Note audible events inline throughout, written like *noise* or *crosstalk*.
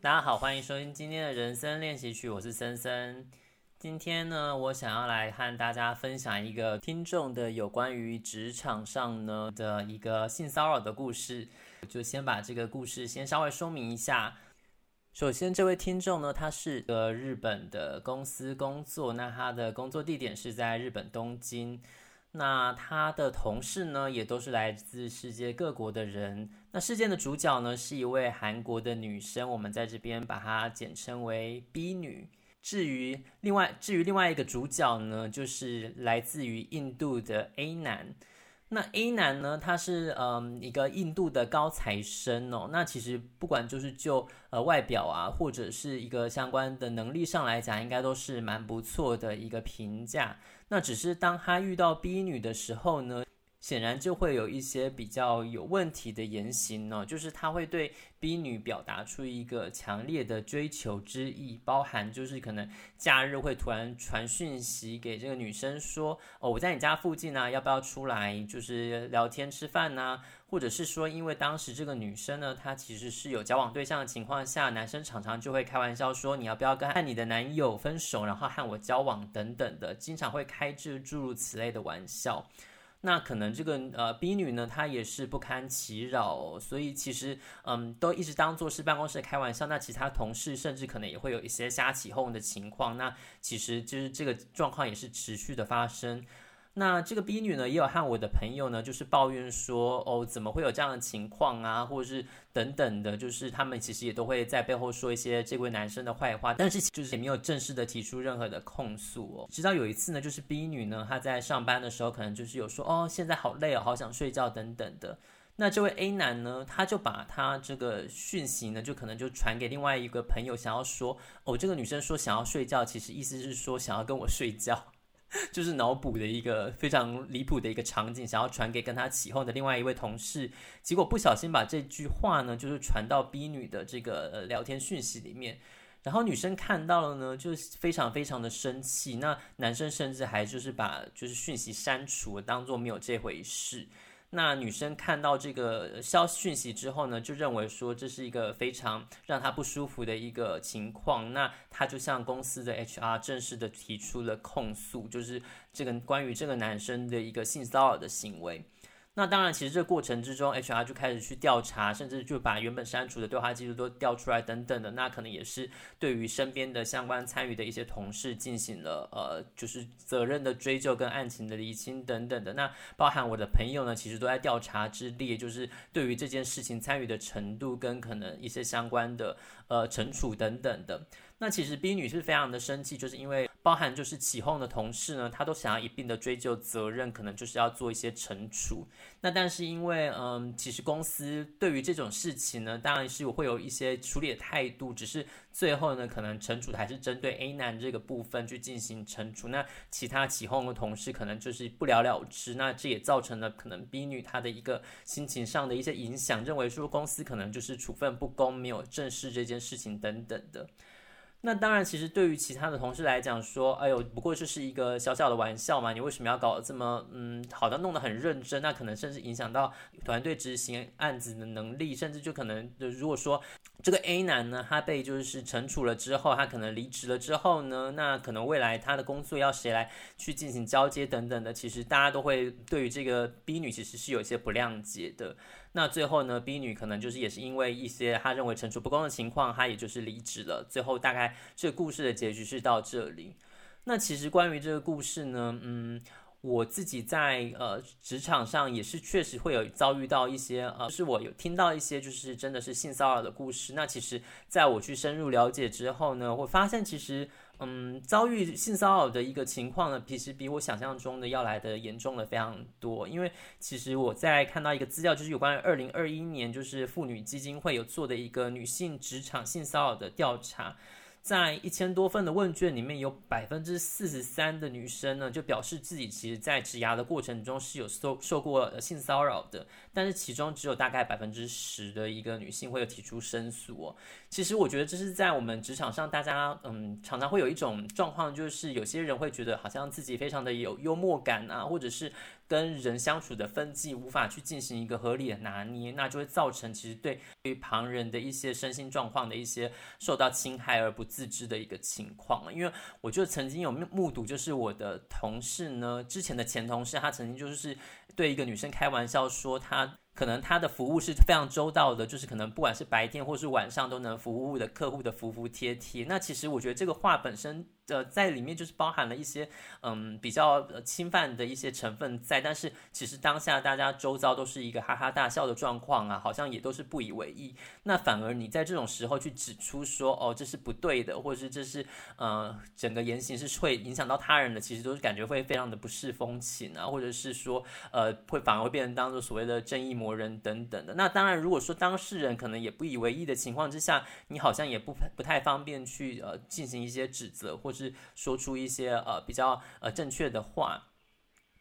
大家好，欢迎收听今天的人生练习曲，我是森森。今天呢，我想要来和大家分享一个听众的有关于职场上呢的一个性骚扰的故事。就先把这个故事先稍微说明一下。首先，这位听众呢，他是个日本的公司工作，那他的工作地点是在日本东京。那他的同事呢，也都是来自世界各国的人。那事件的主角呢，是一位韩国的女生，我们在这边把她简称为 B 女。至于另外，至于另外一个主角呢，就是来自于印度的 A 男。那 A 男呢，他是嗯一个印度的高材生哦。那其实不管就是就呃外表啊，或者是一个相关的能力上来讲，应该都是蛮不错的一个评价。那只是当他遇到 B 女的时候呢，显然就会有一些比较有问题的言行呢，就是他会对 B 女表达出一个强烈的追求之意，包含就是可能假日会突然传讯息给这个女生说，哦，我在你家附近啊，要不要出来就是聊天吃饭呢？或者是说，因为当时这个女生呢，她其实是有交往对象的情况下，男生常常就会开玩笑说，你要不要跟和你的男友分手，然后和我交往等等的，经常会开这诸如此类的玩笑。那可能这个呃 B 女呢，她也是不堪其扰，所以其实嗯，都一直当做是办公室开玩笑。那其他同事甚至可能也会有一些瞎起哄的情况。那其实就是这个状况也是持续的发生。那这个 B 女呢，也有和我的朋友呢，就是抱怨说，哦，怎么会有这样的情况啊，或者是等等的，就是他们其实也都会在背后说一些这位男生的坏话，但是就是也没有正式的提出任何的控诉哦。直到有一次呢，就是 B 女呢，她在上班的时候，可能就是有说，哦，现在好累哦，好想睡觉等等的。那这位 A 男呢，他就把他这个讯息呢，就可能就传给另外一个朋友，想要说，哦，这个女生说想要睡觉，其实意思是说想要跟我睡觉。就是脑补的一个非常离谱的一个场景，想要传给跟他起哄的另外一位同事，结果不小心把这句话呢，就是传到 B 女的这个聊天讯息里面，然后女生看到了呢，就非常非常的生气，那男生甚至还就是把就是讯息删除，当做没有这回事。那女生看到这个消息讯息之后呢，就认为说这是一个非常让她不舒服的一个情况。那她就向公司的 HR 正式的提出了控诉，就是这个关于这个男生的一个性骚扰的行为。那当然，其实这过程之中，HR 就开始去调查，甚至就把原本删除的对话记录都调出来等等的。那可能也是对于身边的相关参与的一些同事进行了呃，就是责任的追究跟案情的厘清等等的。那包含我的朋友呢，其实都在调查之列，就是对于这件事情参与的程度跟可能一些相关的呃惩处等等的。那其实 B 女是非常的生气，就是因为包含就是起哄的同事呢，他都想要一并的追究责任，可能就是要做一些惩处。那但是因为嗯，其实公司对于这种事情呢，当然是会有一些处理的态度，只是最后呢，可能惩处还是针对 A 男这个部分去进行惩处。那其他起哄的同事可能就是不了了之。那这也造成了可能 B 女她的一个心情上的一些影响，认为说公司可能就是处分不公，没有正视这件事情等等的。那当然，其实对于其他的同事来讲，说，哎呦，不过这是一个小小的玩笑嘛，你为什么要搞得这么，嗯，好像弄得很认真？那可能甚至影响到团队执行案子的能力，甚至就可能，就如果说这个 A 男呢，他被就是惩处了之后，他可能离职了之后呢，那可能未来他的工作要谁来去进行交接等等的，其实大家都会对于这个 B 女其实是有一些不谅解的。那最后呢，B 女可能就是也是因为一些他认为惩处不公的情况，她也就是离职了。最后大概这个故事的结局是到这里。那其实关于这个故事呢，嗯，我自己在呃职场上也是确实会有遭遇到一些呃，就是我有听到一些就是真的是性骚扰的故事。那其实在我去深入了解之后呢，我发现其实。嗯，遭遇性骚扰的一个情况呢，其实比我想象中的要来的严重的非常多。因为其实我在看到一个资料，就是有关于二零二一年，就是妇女基金会有做的一个女性职场性骚扰的调查。在一千多份的问卷里面，有百分之四十三的女生呢，就表示自己其实在职涯的过程中是有受受过性骚扰的，但是其中只有大概百分之十的一个女性会有提出申诉。其实我觉得这是在我们职场上，大家嗯常常会有一种状况，就是有些人会觉得好像自己非常的有幽默感啊，或者是跟人相处的分际无法去进行一个合理的拿捏，那就会造成其实对于旁人的一些身心状况的一些受到侵害而不自知的一个情况。因为我就曾经有目睹，就是我的同事呢，之前的前同事，他曾经就是对一个女生开玩笑说，他可能他的服务是非常周到的，就是可能不管是白天或是晚上都能服务的客户的服服帖帖。那其实我觉得这个话本身。呃，在里面就是包含了一些嗯比较侵犯的一些成分在，但是其实当下大家周遭都是一个哈哈大笑的状况啊，好像也都是不以为意。那反而你在这种时候去指出说哦，这是不对的，或者是这是呃整个言行是会影响到他人的，其实都是感觉会非常的不适风情啊，或者是说呃会反而会变成当做所谓的正义模人等等的。那当然，如果说当事人可能也不以为意的情况之下，你好像也不不太方便去呃进行一些指责或。是说出一些呃比较呃正确的话。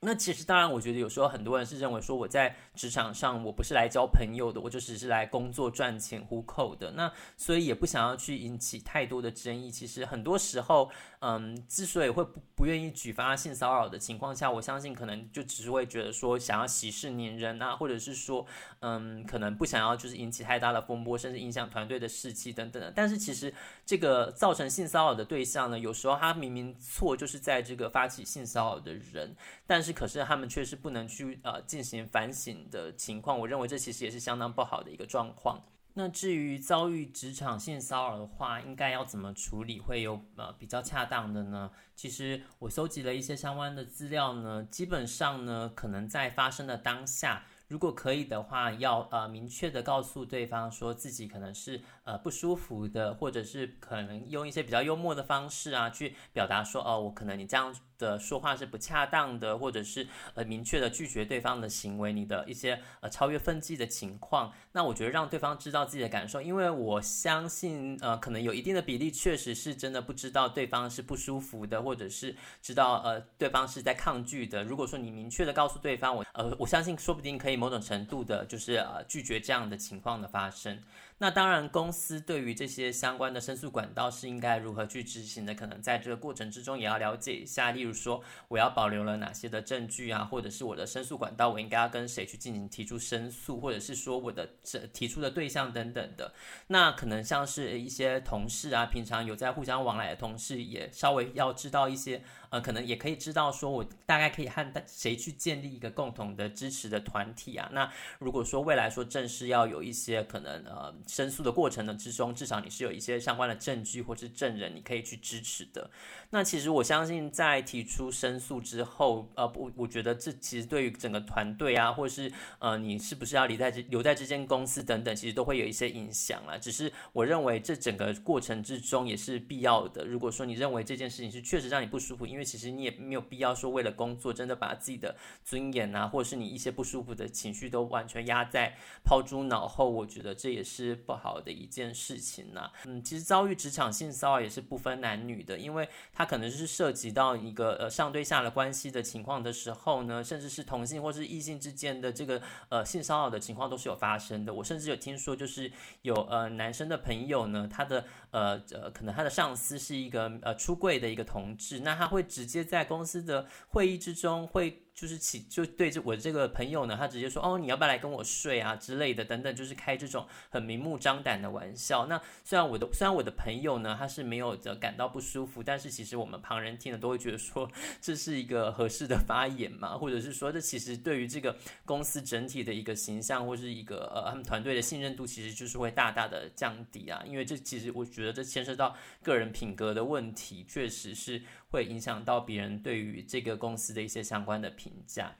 那其实当然，我觉得有时候很多人是认为说我在职场上我不是来交朋友的，我就只是来工作赚钱糊口的。那所以也不想要去引起太多的争议。其实很多时候，嗯，之所以会不不愿意举发性骚扰的情况下，我相信可能就只是会觉得说想要息事宁人啊，或者是说，嗯，可能不想要就是引起太大的风波，甚至影响团队的士气等等的。但是其实这个造成性骚扰的对象呢，有时候他明明错就是在这个发起性骚扰的人，但。是，可是他们却是不能去呃进行反省的情况，我认为这其实也是相当不好的一个状况。那至于遭遇职场性骚扰的话，应该要怎么处理会有呃比较恰当的呢？其实我搜集了一些相关的资料呢，基本上呢，可能在发生的当下，如果可以的话，要呃明确的告诉对方说自己可能是呃不舒服的，或者是可能用一些比较幽默的方式啊，去表达说哦，我可能你这样。的说话是不恰当的，或者是呃明确的拒绝对方的行为，你的一些呃超越分际的情况，那我觉得让对方知道自己的感受，因为我相信呃可能有一定的比例确实是真的不知道对方是不舒服的，或者是知道呃对方是在抗拒的。如果说你明确的告诉对方，我呃我相信说不定可以某种程度的就是呃拒绝这样的情况的发生。那当然，公司对于这些相关的申诉管道是应该如何去执行的，可能在这个过程之中也要了解一下。例如说，我要保留了哪些的证据啊，或者是我的申诉管道，我应该要跟谁去进行提出申诉，或者是说我的这提出的对象等等的。那可能像是一些同事啊，平常有在互相往来的同事，也稍微要知道一些。可能也可以知道说，我大概可以和谁去建立一个共同的支持的团体啊。那如果说未来说正式要有一些可能呃申诉的过程的之中，至少你是有一些相关的证据或是证人，你可以去支持的。那其实我相信，在提出申诉之后，呃，我我觉得这其实对于整个团队啊，或者是呃你是不是要留在这留在这间公司等等，其实都会有一些影响啦。只是我认为这整个过程之中也是必要的。如果说你认为这件事情是确实让你不舒服，因为其实你也没有必要说为了工作，真的把自己的尊严啊，或者是你一些不舒服的情绪都完全压在抛诸脑后。我觉得这也是不好的一件事情呐。嗯，其实遭遇职场性骚扰也是不分男女的，因为它可能是涉及到一个呃上对下的关系的情况的时候呢，甚至是同性或是异性之间的这个呃性骚扰的情况都是有发生的。我甚至有听说，就是有呃男生的朋友呢，他的呃呃可能他的上司是一个呃出柜的一个同志，那他会直接在公司的会议之中会。就是起就对着我这个朋友呢，他直接说哦，你要不要来跟我睡啊之类的等等，就是开这种很明目张胆的玩笑。那虽然我的虽然我的朋友呢，他是没有的感到不舒服，但是其实我们旁人听了都会觉得说，这是一个合适的发言嘛，或者是说这其实对于这个公司整体的一个形象或是一个呃他们团队的信任度，其实就是会大大的降低啊。因为这其实我觉得这牵涉到个人品格的问题，确实是。会影响到别人对于这个公司的一些相关的评评价。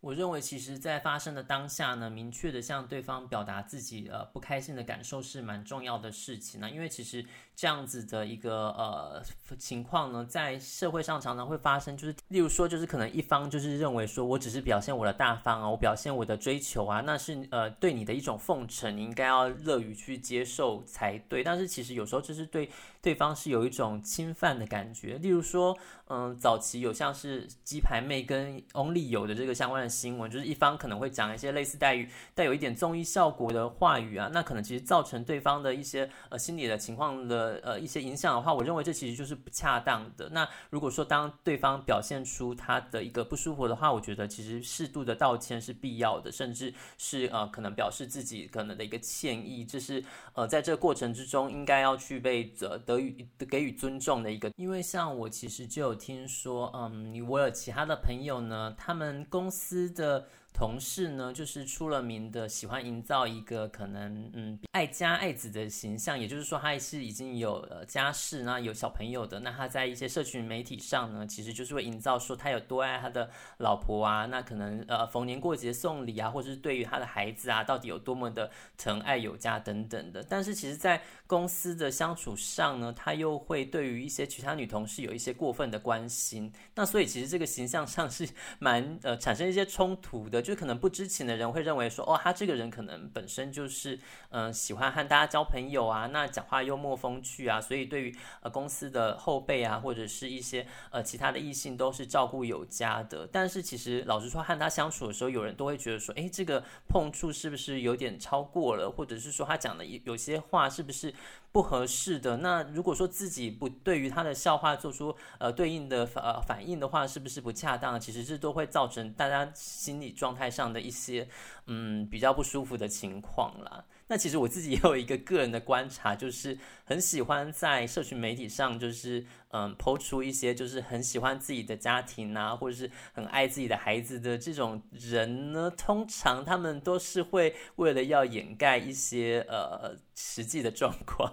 我认为，其实，在发生的当下呢，明确的向对方表达自己呃不开心的感受是蛮重要的事情呢。因为其实这样子的一个呃情况呢，在社会上常常会发生，就是例如说，就是可能一方就是认为说我只是表现我的大方啊，我表现我的追求啊，那是呃对你的一种奉承，你应该要乐于去接受才对。但是其实有时候就是对对方是有一种侵犯的感觉。例如说，嗯，早期有像是鸡排妹跟 Only 有的这个相关的。新闻，就是一方可能会讲一些类似带语带有一点综艺效果的话语啊，那可能其实造成对方的一些呃心理的情况的呃一些影响的话，我认为这其实就是不恰当的。那如果说当对方表现出他的一个不舒服的话，我觉得其实适度的道歉是必要的，甚至是呃可能表示自己可能的一个歉意，这是呃在这个过程之中应该要去被得得予给予尊重的一个。因为像我其实就有听说，嗯，我有其他的朋友呢，他们公司的。同事呢，就是出了名的喜欢营造一个可能嗯爱家爱子的形象，也就是说他是已经有呃家室，那有小朋友的，那他在一些社群媒体上呢，其实就是会营造说他有多爱他的老婆啊，那可能呃逢年过节送礼啊，或者是对于他的孩子啊，到底有多么的疼爱有加等等的。但是其实，在公司的相处上呢，他又会对于一些其他女同事有一些过分的关心，那所以其实这个形象上是蛮呃产生一些冲突的。就可能不知情的人会认为说，哦，他这个人可能本身就是，嗯、喜欢和大家交朋友啊，那讲话幽默风趣啊，所以对于呃公司的后辈啊，或者是一些呃其他的异性都是照顾有加的。但是其实老实说，和他相处的时候，有人都会觉得说，诶，这个碰触是不是有点超过了，或者是说他讲的有些话是不是不合适的？那如果说自己不对于他的笑话做出呃对应的呃反应的话，是不是不恰当？其实这都会造成大家心理状态上的一些嗯比较不舒服的情况啦。那其实我自己也有一个个人的观察，就是很喜欢在社群媒体上，就是嗯抛出一些就是很喜欢自己的家庭啊，或者是很爱自己的孩子的这种人呢，通常他们都是会为了要掩盖一些呃实际的状况。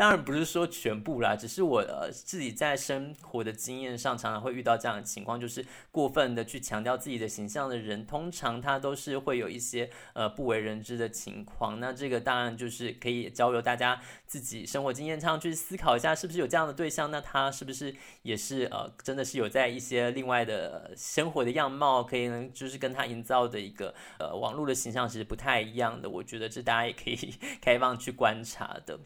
当然不是说全部啦，只是我呃自己在生活的经验上，常常会遇到这样的情况，就是过分的去强调自己的形象的人，通常他都是会有一些呃不为人知的情况。那这个当然就是可以交由大家自己生活经验上去思考一下，是不是有这样的对象？那他是不是也是呃真的是有在一些另外的生活的样貌，可以能就是跟他营造的一个呃网络的形象其实不太一样的。我觉得这大家也可以 *laughs* 开放去观察的。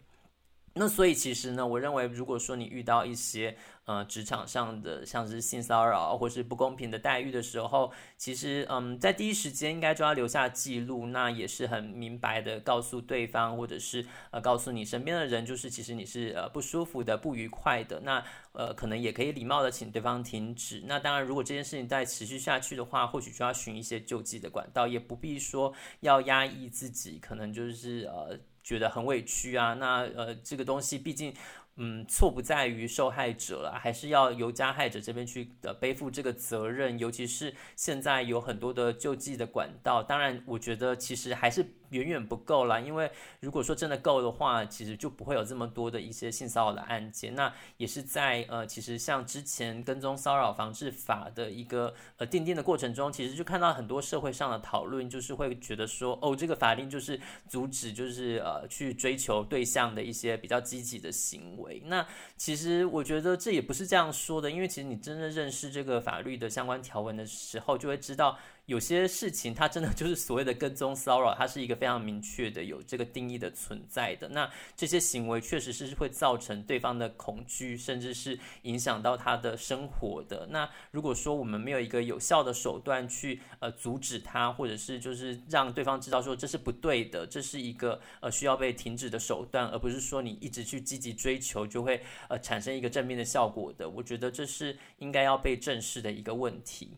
那所以其实呢，我认为如果说你遇到一些呃职场上的像是性骚扰或是不公平的待遇的时候，其实嗯在第一时间应该就要留下记录，那也是很明白的告诉对方，或者是呃告诉你身边的人，就是其实你是呃不舒服的、不愉快的，那呃可能也可以礼貌的请对方停止。那当然，如果这件事情再持续下去的话，或许就要寻一些救济的管道，也不必说要压抑自己，可能就是呃。觉得很委屈啊，那呃，这个东西毕竟。嗯，错不在于受害者了，还是要由加害者这边去呃背负这个责任。尤其是现在有很多的救济的管道，当然，我觉得其实还是远远不够啦。因为如果说真的够的话，其实就不会有这么多的一些性骚扰的案件。那也是在呃，其实像之前跟踪骚扰防治法的一个呃订定的过程中，其实就看到很多社会上的讨论，就是会觉得说，哦，这个法令就是阻止，就是呃去追求对象的一些比较积极的行为那其实我觉得这也不是这样说的，因为其实你真正认识这个法律的相关条文的时候，就会知道。有些事情它真的就是所谓的跟踪骚扰，它是一个非常明确的有这个定义的存在的。那这些行为确实是会造成对方的恐惧，甚至是影响到他的生活的。那如果说我们没有一个有效的手段去呃阻止他，或者是就是让对方知道说这是不对的，这是一个呃需要被停止的手段，而不是说你一直去积极追求就会呃产生一个正面的效果的。我觉得这是应该要被正视的一个问题。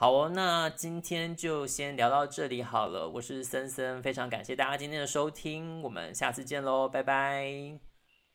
好哦，那今天就先聊到这里好了。我是森森，非常感谢大家今天的收听，我们下次见喽，拜拜。